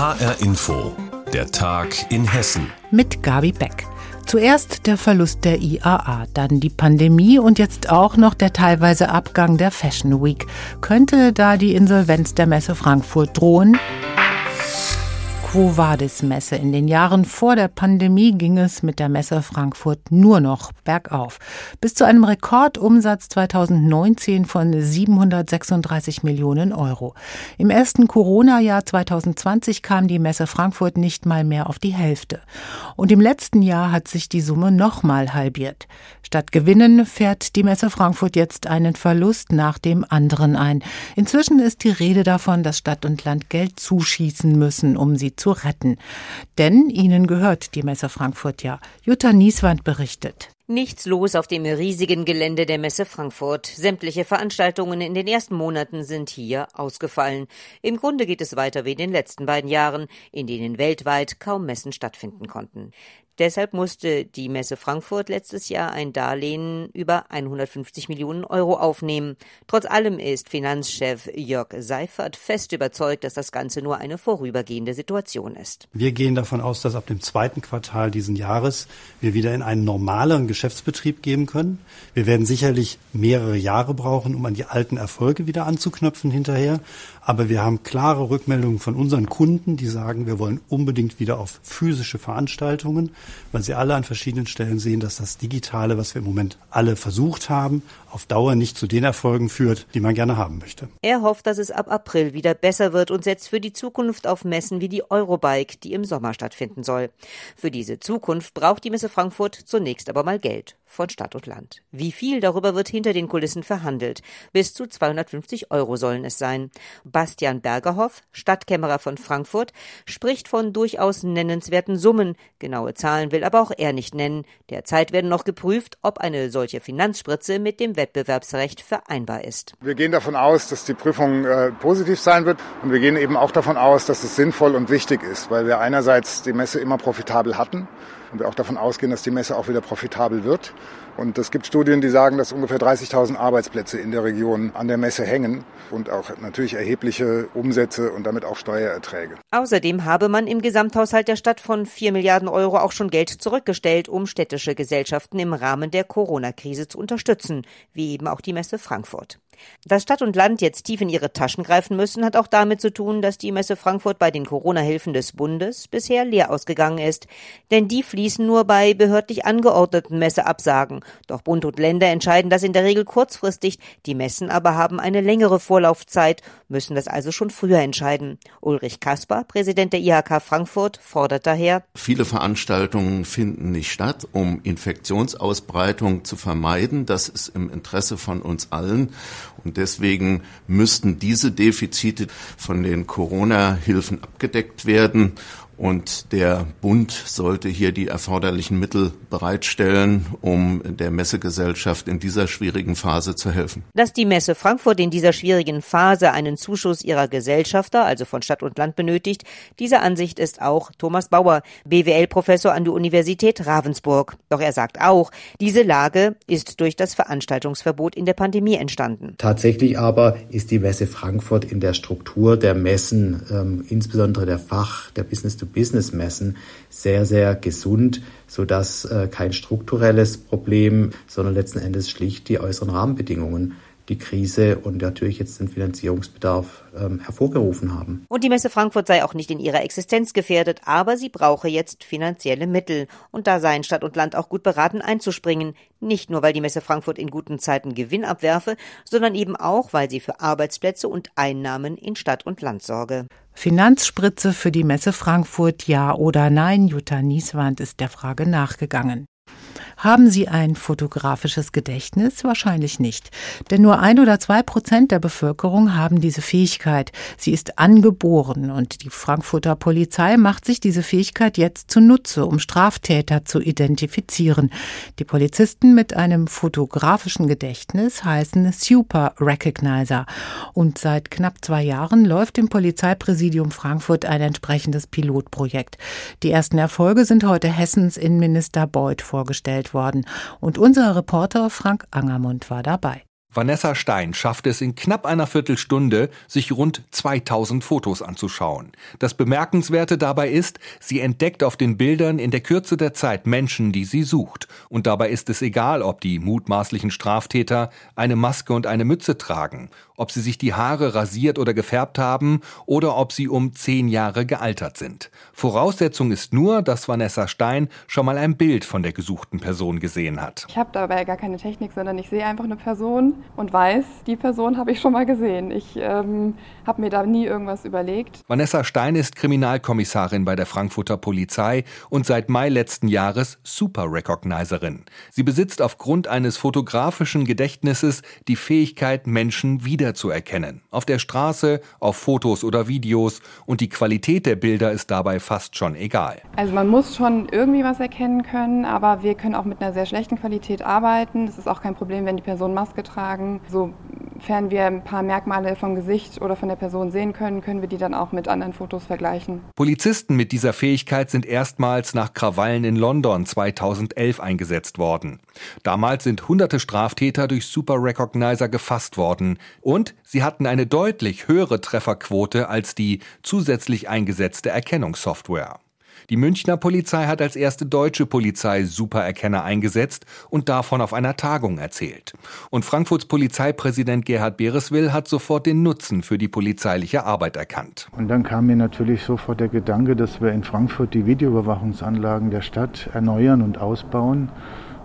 HR Info, der Tag in Hessen. Mit Gabi Beck. Zuerst der Verlust der IAA, dann die Pandemie und jetzt auch noch der teilweise Abgang der Fashion Week. Könnte da die Insolvenz der Messe Frankfurt drohen? Quo Vadis Messe. In den Jahren vor der Pandemie ging es mit der Messe Frankfurt nur noch bergauf. Bis zu einem Rekordumsatz 2019 von 736 Millionen Euro. Im ersten Corona-Jahr 2020 kam die Messe Frankfurt nicht mal mehr auf die Hälfte. Und im letzten Jahr hat sich die Summe nochmal halbiert. Statt Gewinnen fährt die Messe Frankfurt jetzt einen Verlust nach dem anderen ein. Inzwischen ist die Rede davon, dass Stadt und Land Geld zuschießen müssen, um sie zu retten. Denn ihnen gehört die Messe Frankfurt ja. Jutta Nieswand berichtet. Nichts los auf dem riesigen Gelände der Messe Frankfurt. Sämtliche Veranstaltungen in den ersten Monaten sind hier ausgefallen. Im Grunde geht es weiter wie in den letzten beiden Jahren, in denen weltweit kaum Messen stattfinden konnten. Deshalb musste die Messe Frankfurt letztes Jahr ein Darlehen über 150 Millionen Euro aufnehmen. Trotz allem ist Finanzchef Jörg Seifert fest überzeugt, dass das Ganze nur eine vorübergehende Situation ist. Wir gehen davon aus, dass ab dem zweiten Quartal diesen Jahres wir wieder in einen normaleren Geschäftsbetrieb gehen können. Wir werden sicherlich mehrere Jahre brauchen, um an die alten Erfolge wieder anzuknöpfen hinterher. Aber wir haben klare Rückmeldungen von unseren Kunden, die sagen, wir wollen unbedingt wieder auf physische Veranstaltungen, weil sie alle an verschiedenen Stellen sehen, dass das Digitale, was wir im Moment alle versucht haben, auf Dauer nicht zu den Erfolgen führt, die man gerne haben möchte. Er hofft, dass es ab April wieder besser wird und setzt für die Zukunft auf Messen wie die Eurobike, die im Sommer stattfinden soll. Für diese Zukunft braucht die Messe Frankfurt zunächst aber mal Geld von Stadt und Land. Wie viel darüber wird hinter den Kulissen verhandelt? Bis zu 250 Euro sollen es sein. Bastian Bergerhoff, Stadtkämmerer von Frankfurt, spricht von durchaus nennenswerten Summen. Genaue Zahlen will aber auch er nicht nennen. Derzeit werden noch geprüft, ob eine solche Finanzspritze mit dem Wettbewerbsrecht vereinbar ist. Wir gehen davon aus, dass die Prüfung äh, positiv sein wird und wir gehen eben auch davon aus, dass es sinnvoll und wichtig ist, weil wir einerseits die Messe immer profitabel hatten und wir auch davon ausgehen, dass die Messe auch wieder profitabel wird. Und es gibt Studien, die sagen, dass ungefähr 30.000 Arbeitsplätze in der Region an der Messe hängen und auch natürlich erhebliche Umsätze und damit auch Steuererträge. Außerdem habe man im Gesamthaushalt der Stadt von 4 Milliarden Euro auch schon Geld zurückgestellt, um städtische Gesellschaften im Rahmen der Corona-Krise zu unterstützen, wie eben auch die Messe Frankfurt. Dass Stadt und Land jetzt tief in ihre Taschen greifen müssen, hat auch damit zu tun, dass die Messe Frankfurt bei den Corona-Hilfen des Bundes bisher leer ausgegangen ist. Denn die fließen nur bei behördlich angeordneten Messeabsagen. Doch Bund und Länder entscheiden das in der Regel kurzfristig. Die Messen aber haben eine längere Vorlaufzeit, müssen das also schon früher entscheiden. Ulrich Kasper, Präsident der IHK Frankfurt, fordert daher, Viele Veranstaltungen finden nicht statt, um Infektionsausbreitung zu vermeiden. Das ist im Interesse von uns allen. Und deswegen müssten diese Defizite von den Corona-Hilfen abgedeckt werden. Und der Bund sollte hier die erforderlichen Mittel bereitstellen, um der Messegesellschaft in dieser schwierigen Phase zu helfen. Dass die Messe Frankfurt in dieser schwierigen Phase einen Zuschuss ihrer Gesellschafter, also von Stadt und Land, benötigt, diese Ansicht ist auch Thomas Bauer, BWL-Professor an der Universität Ravensburg. Doch er sagt auch, diese Lage ist durch das Veranstaltungsverbot in der Pandemie entstanden. Tatsächlich aber ist die Messe Frankfurt in der Struktur der Messen, ähm, insbesondere der Fach, der Business-to-Business-Messen, sehr, sehr gesund, sodass äh, kein strukturelles Problem, sondern letzten Endes schlicht die äußeren Rahmenbedingungen die Krise und natürlich jetzt den Finanzierungsbedarf ähm, hervorgerufen haben. Und die Messe Frankfurt sei auch nicht in ihrer Existenz gefährdet, aber sie brauche jetzt finanzielle Mittel. Und da seien Stadt und Land auch gut beraten einzuspringen. Nicht nur, weil die Messe Frankfurt in guten Zeiten Gewinn abwerfe, sondern eben auch, weil sie für Arbeitsplätze und Einnahmen in Stadt und Land sorge. Finanzspritze für die Messe Frankfurt, ja oder nein? Jutta Nieswand ist der Frage nachgegangen. Haben Sie ein fotografisches Gedächtnis? Wahrscheinlich nicht. Denn nur ein oder zwei Prozent der Bevölkerung haben diese Fähigkeit. Sie ist angeboren und die Frankfurter Polizei macht sich diese Fähigkeit jetzt zunutze, um Straftäter zu identifizieren. Die Polizisten mit einem fotografischen Gedächtnis heißen Super Recognizer. Und seit knapp zwei Jahren läuft im Polizeipräsidium Frankfurt ein entsprechendes Pilotprojekt. Die ersten Erfolge sind heute Hessens Innenminister Beuth vorgestellt worden. Und unser Reporter Frank Angermund war dabei. Vanessa Stein schafft es in knapp einer Viertelstunde, sich rund 2000 Fotos anzuschauen. Das Bemerkenswerte dabei ist, sie entdeckt auf den Bildern in der Kürze der Zeit Menschen, die sie sucht. Und dabei ist es egal, ob die mutmaßlichen Straftäter eine Maske und eine Mütze tragen, ob sie sich die Haare rasiert oder gefärbt haben oder ob sie um zehn Jahre gealtert sind. Voraussetzung ist nur, dass Vanessa Stein schon mal ein Bild von der gesuchten Person gesehen hat. Ich habe dabei gar keine Technik, sondern ich sehe einfach eine Person und weiß, die Person habe ich schon mal gesehen. Ich ähm, habe mir da nie irgendwas überlegt. Vanessa Stein ist Kriminalkommissarin bei der Frankfurter Polizei und seit Mai letzten Jahres Super Recognizerin. Sie besitzt aufgrund eines fotografischen Gedächtnisses die Fähigkeit, Menschen wiederzuerkennen. Auf der Straße, auf Fotos oder Videos und die Qualität der Bilder ist dabei fast schon egal. Also man muss schon irgendwie was erkennen können, aber wir können auch mit einer sehr schlechten Qualität arbeiten. Es ist auch kein Problem, wenn die Person Maske tragen sagen, sofern wir ein paar Merkmale vom Gesicht oder von der Person sehen können, können wir die dann auch mit anderen Fotos vergleichen. Polizisten mit dieser Fähigkeit sind erstmals nach Krawallen in London 2011 eingesetzt worden. Damals sind hunderte Straftäter durch Super Recognizer gefasst worden und sie hatten eine deutlich höhere Trefferquote als die zusätzlich eingesetzte Erkennungssoftware. Die Münchner Polizei hat als erste deutsche Polizei Supererkenner eingesetzt und davon auf einer Tagung erzählt. Und Frankfurts Polizeipräsident Gerhard Bereswill hat sofort den Nutzen für die polizeiliche Arbeit erkannt. Und dann kam mir natürlich sofort der Gedanke, dass wir in Frankfurt die Videoüberwachungsanlagen der Stadt erneuern und ausbauen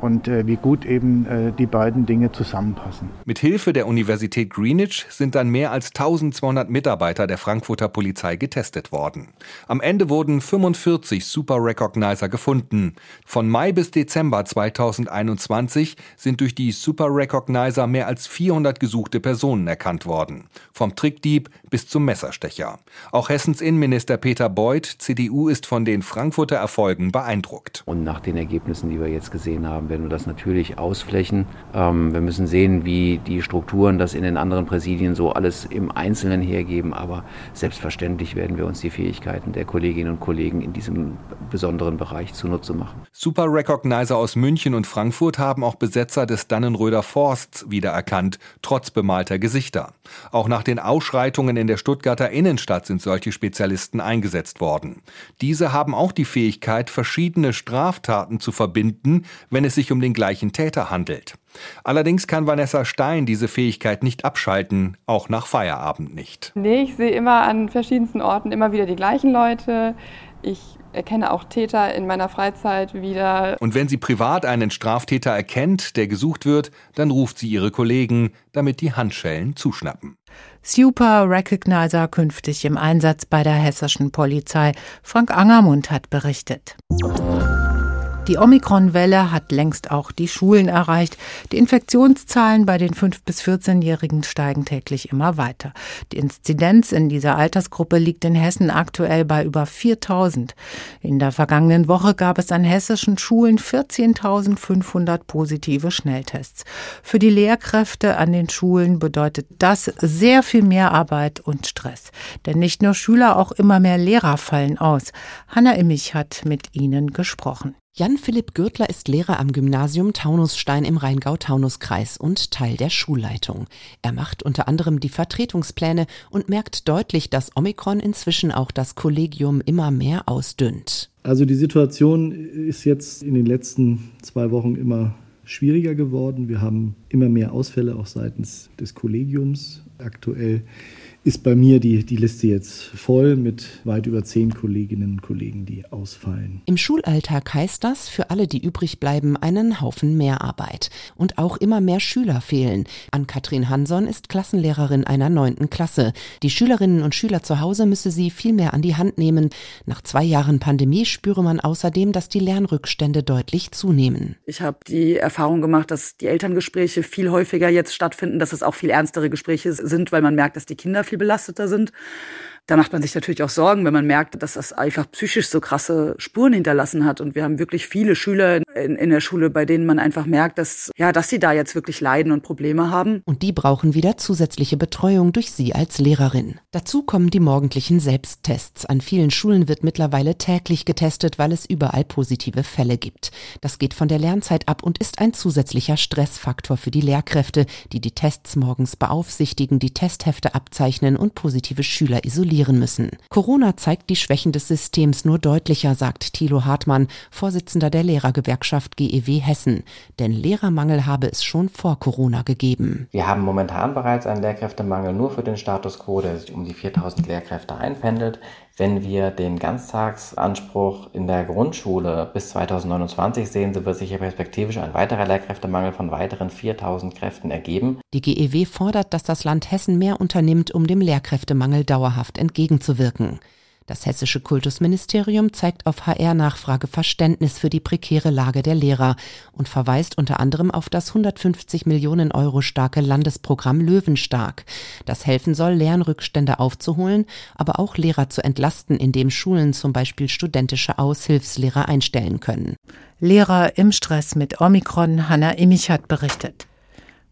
und äh, wie gut eben äh, die beiden Dinge zusammenpassen. Mit Hilfe der Universität Greenwich sind dann mehr als 1200 Mitarbeiter der Frankfurter Polizei getestet worden. Am Ende wurden 45 Super Recognizer gefunden. Von Mai bis Dezember 2021 sind durch die Super Recognizer mehr als 400 gesuchte Personen erkannt worden. Vom Trickdieb bis zum Messerstecher. Auch Hessens Innenminister Peter Beuth, CDU, ist von den Frankfurter Erfolgen beeindruckt. Und nach den Ergebnissen, die wir jetzt gesehen haben, werden wir das natürlich ausflächen. Ähm, wir müssen sehen, wie die Strukturen das in den anderen Präsidien so alles im Einzelnen hergeben. Aber selbstverständlich werden wir uns die Fähigkeiten der Kolleginnen und Kollegen in diesem besonderen Bereich zunutze machen. Super Recognizer aus München und Frankfurt haben auch Besetzer des Dannenröder Forsts wiedererkannt, trotz bemalter Gesichter. Auch nach den Ausschreitungen in der Stuttgarter Innenstadt sind solche Spezialisten eingesetzt worden. Diese haben auch die Fähigkeit, verschiedene Straftaten zu verbinden, wenn es sich um den gleichen Täter handelt. Allerdings kann Vanessa Stein diese Fähigkeit nicht abschalten, auch nach Feierabend nicht. Nee, ich sehe immer an verschiedensten Orten immer wieder die gleichen Leute. Ich erkenne auch Täter in meiner Freizeit wieder. Und wenn sie privat einen Straftäter erkennt, der gesucht wird, dann ruft sie ihre Kollegen, damit die Handschellen zuschnappen. Super Recognizer künftig im Einsatz bei der hessischen Polizei. Frank Angermund hat berichtet. Die Omikron-Welle hat längst auch die Schulen erreicht. Die Infektionszahlen bei den 5- bis 14-Jährigen steigen täglich immer weiter. Die Inzidenz in dieser Altersgruppe liegt in Hessen aktuell bei über 4000. In der vergangenen Woche gab es an hessischen Schulen 14.500 positive Schnelltests. Für die Lehrkräfte an den Schulen bedeutet das sehr viel mehr Arbeit und Stress. Denn nicht nur Schüler, auch immer mehr Lehrer fallen aus. Hanna Immich hat mit ihnen gesprochen. Jan-Philipp Gürtler ist Lehrer am Gymnasium Taunusstein im Rheingau-Taunus-Kreis und Teil der Schulleitung. Er macht unter anderem die Vertretungspläne und merkt deutlich, dass Omikron inzwischen auch das Kollegium immer mehr ausdünnt. Also die Situation ist jetzt in den letzten zwei Wochen immer schwieriger geworden. Wir haben immer mehr Ausfälle auch seitens des Kollegiums. Aktuell ist bei mir die, die Liste jetzt voll mit weit über zehn Kolleginnen und Kollegen, die ausfallen. Im Schulalltag heißt das für alle, die übrig bleiben, einen Haufen Mehrarbeit. Und auch immer mehr Schüler fehlen. Ann-Kathrin Hanson ist Klassenlehrerin einer neunten Klasse. Die Schülerinnen und Schüler zu Hause müsse sie viel mehr an die Hand nehmen. Nach zwei Jahren Pandemie spüre man außerdem, dass die Lernrückstände deutlich zunehmen. Ich habe die Erfahrung gemacht, dass die Elterngespräche viel häufiger jetzt stattfinden, dass es auch viel ernstere Gespräche sind, weil man merkt, dass die Kinder viel belasteter sind Da macht man sich natürlich auch Sorgen, wenn man merkt, dass das einfach psychisch so krasse Spuren hinterlassen hat. Und wir haben wirklich viele Schüler in, in der Schule, bei denen man einfach merkt, dass, ja, dass sie da jetzt wirklich leiden und Probleme haben. Und die brauchen wieder zusätzliche Betreuung durch Sie als Lehrerin. Dazu kommen die morgendlichen Selbsttests. An vielen Schulen wird mittlerweile täglich getestet, weil es überall positive Fälle gibt. Das geht von der Lernzeit ab und ist ein zusätzlicher Stressfaktor für die Lehrkräfte, die die Tests morgens beaufsichtigen, die Testhefte abzeichnen und positive Schüler isolieren müssen. Corona zeigt die Schwächen des Systems nur deutlicher, sagt Thilo Hartmann, Vorsitzender der Lehrergewerkschaft GEW Hessen. Denn Lehrermangel habe es schon vor Corona gegeben. Wir haben momentan bereits einen Lehrkräftemangel nur für den Status quo, der sich um die 4000 Lehrkräfte einpendelt. Wenn wir den Ganztagsanspruch in der Grundschule bis 2029 sehen, so wird sich hier perspektivisch ein weiterer Lehrkräftemangel von weiteren 4000 Kräften ergeben. Die GEW fordert, dass das Land Hessen mehr unternimmt, um dem Lehrkräftemangel dauerhaft entgegenzuwirken. Das hessische Kultusministerium zeigt auf HR-Nachfrage Verständnis für die prekäre Lage der Lehrer und verweist unter anderem auf das 150 Millionen Euro starke Landesprogramm Löwenstark, das helfen soll, Lernrückstände aufzuholen, aber auch Lehrer zu entlasten, indem Schulen zum Beispiel studentische Aushilfslehrer einstellen können. Lehrer im Stress mit Omikron, Hanna Immich hat berichtet.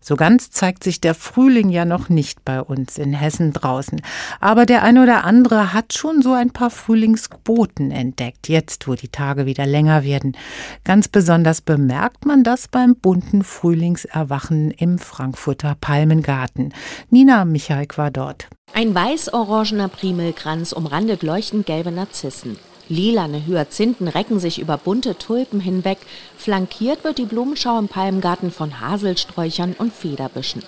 So ganz zeigt sich der Frühling ja noch nicht bei uns in Hessen draußen. Aber der ein oder andere hat schon so ein paar Frühlingsboten entdeckt, jetzt wo die Tage wieder länger werden. Ganz besonders bemerkt man das beim bunten Frühlingserwachen im Frankfurter Palmengarten. Nina Michaik war dort. Ein weiß-orangener Primelkranz umrandet leuchtend gelbe Narzissen. Lilane Hyazinthen recken sich über bunte Tulpen hinweg. Flankiert wird die Blumenschau im Palmgarten von Haselsträuchern und Federbüschen.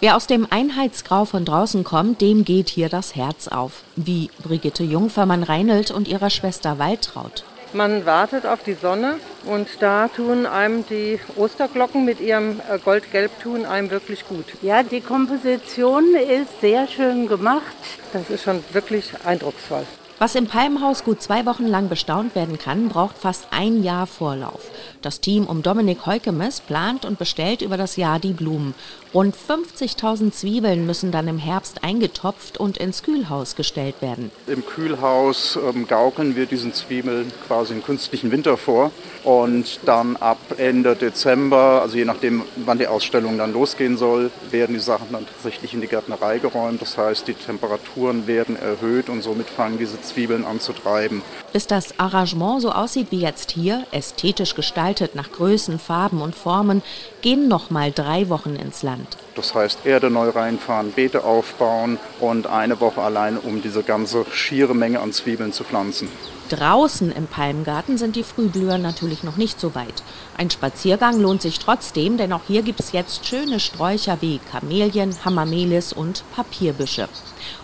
Wer aus dem Einheitsgrau von draußen kommt, dem geht hier das Herz auf. Wie Brigitte Jungfermann-Reinelt und ihrer Schwester Waltraud. Man wartet auf die Sonne und da tun einem die Osterglocken mit ihrem äh, Goldgelb tun einem wirklich gut. Ja, die Komposition ist sehr schön gemacht. Das ist schon wirklich eindrucksvoll. Was im Palmhaus gut zwei Wochen lang bestaunt werden kann, braucht fast ein Jahr Vorlauf. Das Team um Dominik Heukemes plant und bestellt über das Jahr die Blumen. Rund 50.000 Zwiebeln müssen dann im Herbst eingetopft und ins Kühlhaus gestellt werden. Im Kühlhaus ähm, gaukeln wir diesen Zwiebeln quasi einen künstlichen Winter vor. Und dann ab Ende Dezember, also je nachdem, wann die Ausstellung dann losgehen soll, werden die Sachen dann tatsächlich in die Gärtnerei geräumt. Das heißt, die Temperaturen werden erhöht und somit fangen diese Zwiebeln anzutreiben. Bis das Arrangement so aussieht wie jetzt hier, ästhetisch gestaltet nach Größen, Farben und Formen, gehen noch mal drei Wochen ins Land. Das heißt, Erde neu reinfahren, Beete aufbauen und eine Woche allein, um diese ganze schiere Menge an Zwiebeln zu pflanzen. Draußen im Palmgarten sind die Frühblüher natürlich noch nicht so weit. Ein Spaziergang lohnt sich trotzdem, denn auch hier gibt es jetzt schöne Sträucher wie Kamelien, Hamamelis und Papierbüsche.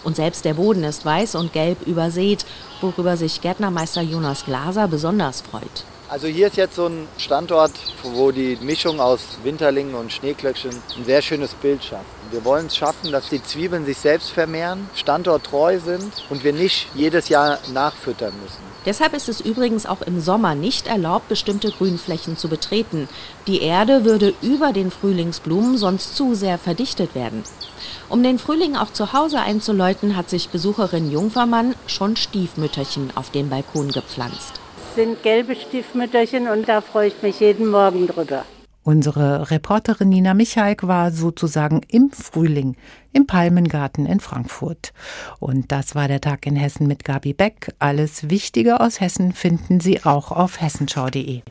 Und selbst der Boden ist weiß und gelb übersät, worüber sich Gärtnermeister Jonas Glaser besonders freut. Also hier ist jetzt so ein Standort, wo die Mischung aus Winterlingen und Schneeklöckchen ein sehr schönes Bild schafft. Wir wollen es schaffen, dass die Zwiebeln sich selbst vermehren, standorttreu sind und wir nicht jedes Jahr nachfüttern müssen. Deshalb ist es übrigens auch im Sommer nicht erlaubt, bestimmte Grünflächen zu betreten. Die Erde würde über den Frühlingsblumen sonst zu sehr verdichtet werden. Um den Frühling auch zu Hause einzuläuten, hat sich Besucherin Jungfermann schon Stiefmütterchen auf den Balkon gepflanzt. Das sind gelbe Stiefmütterchen und da freue ich mich jeden Morgen drüber. Unsere Reporterin Nina Michaik war sozusagen im Frühling im Palmengarten in Frankfurt. Und das war der Tag in Hessen mit Gabi Beck. Alles Wichtige aus Hessen finden Sie auch auf hessenschau.de.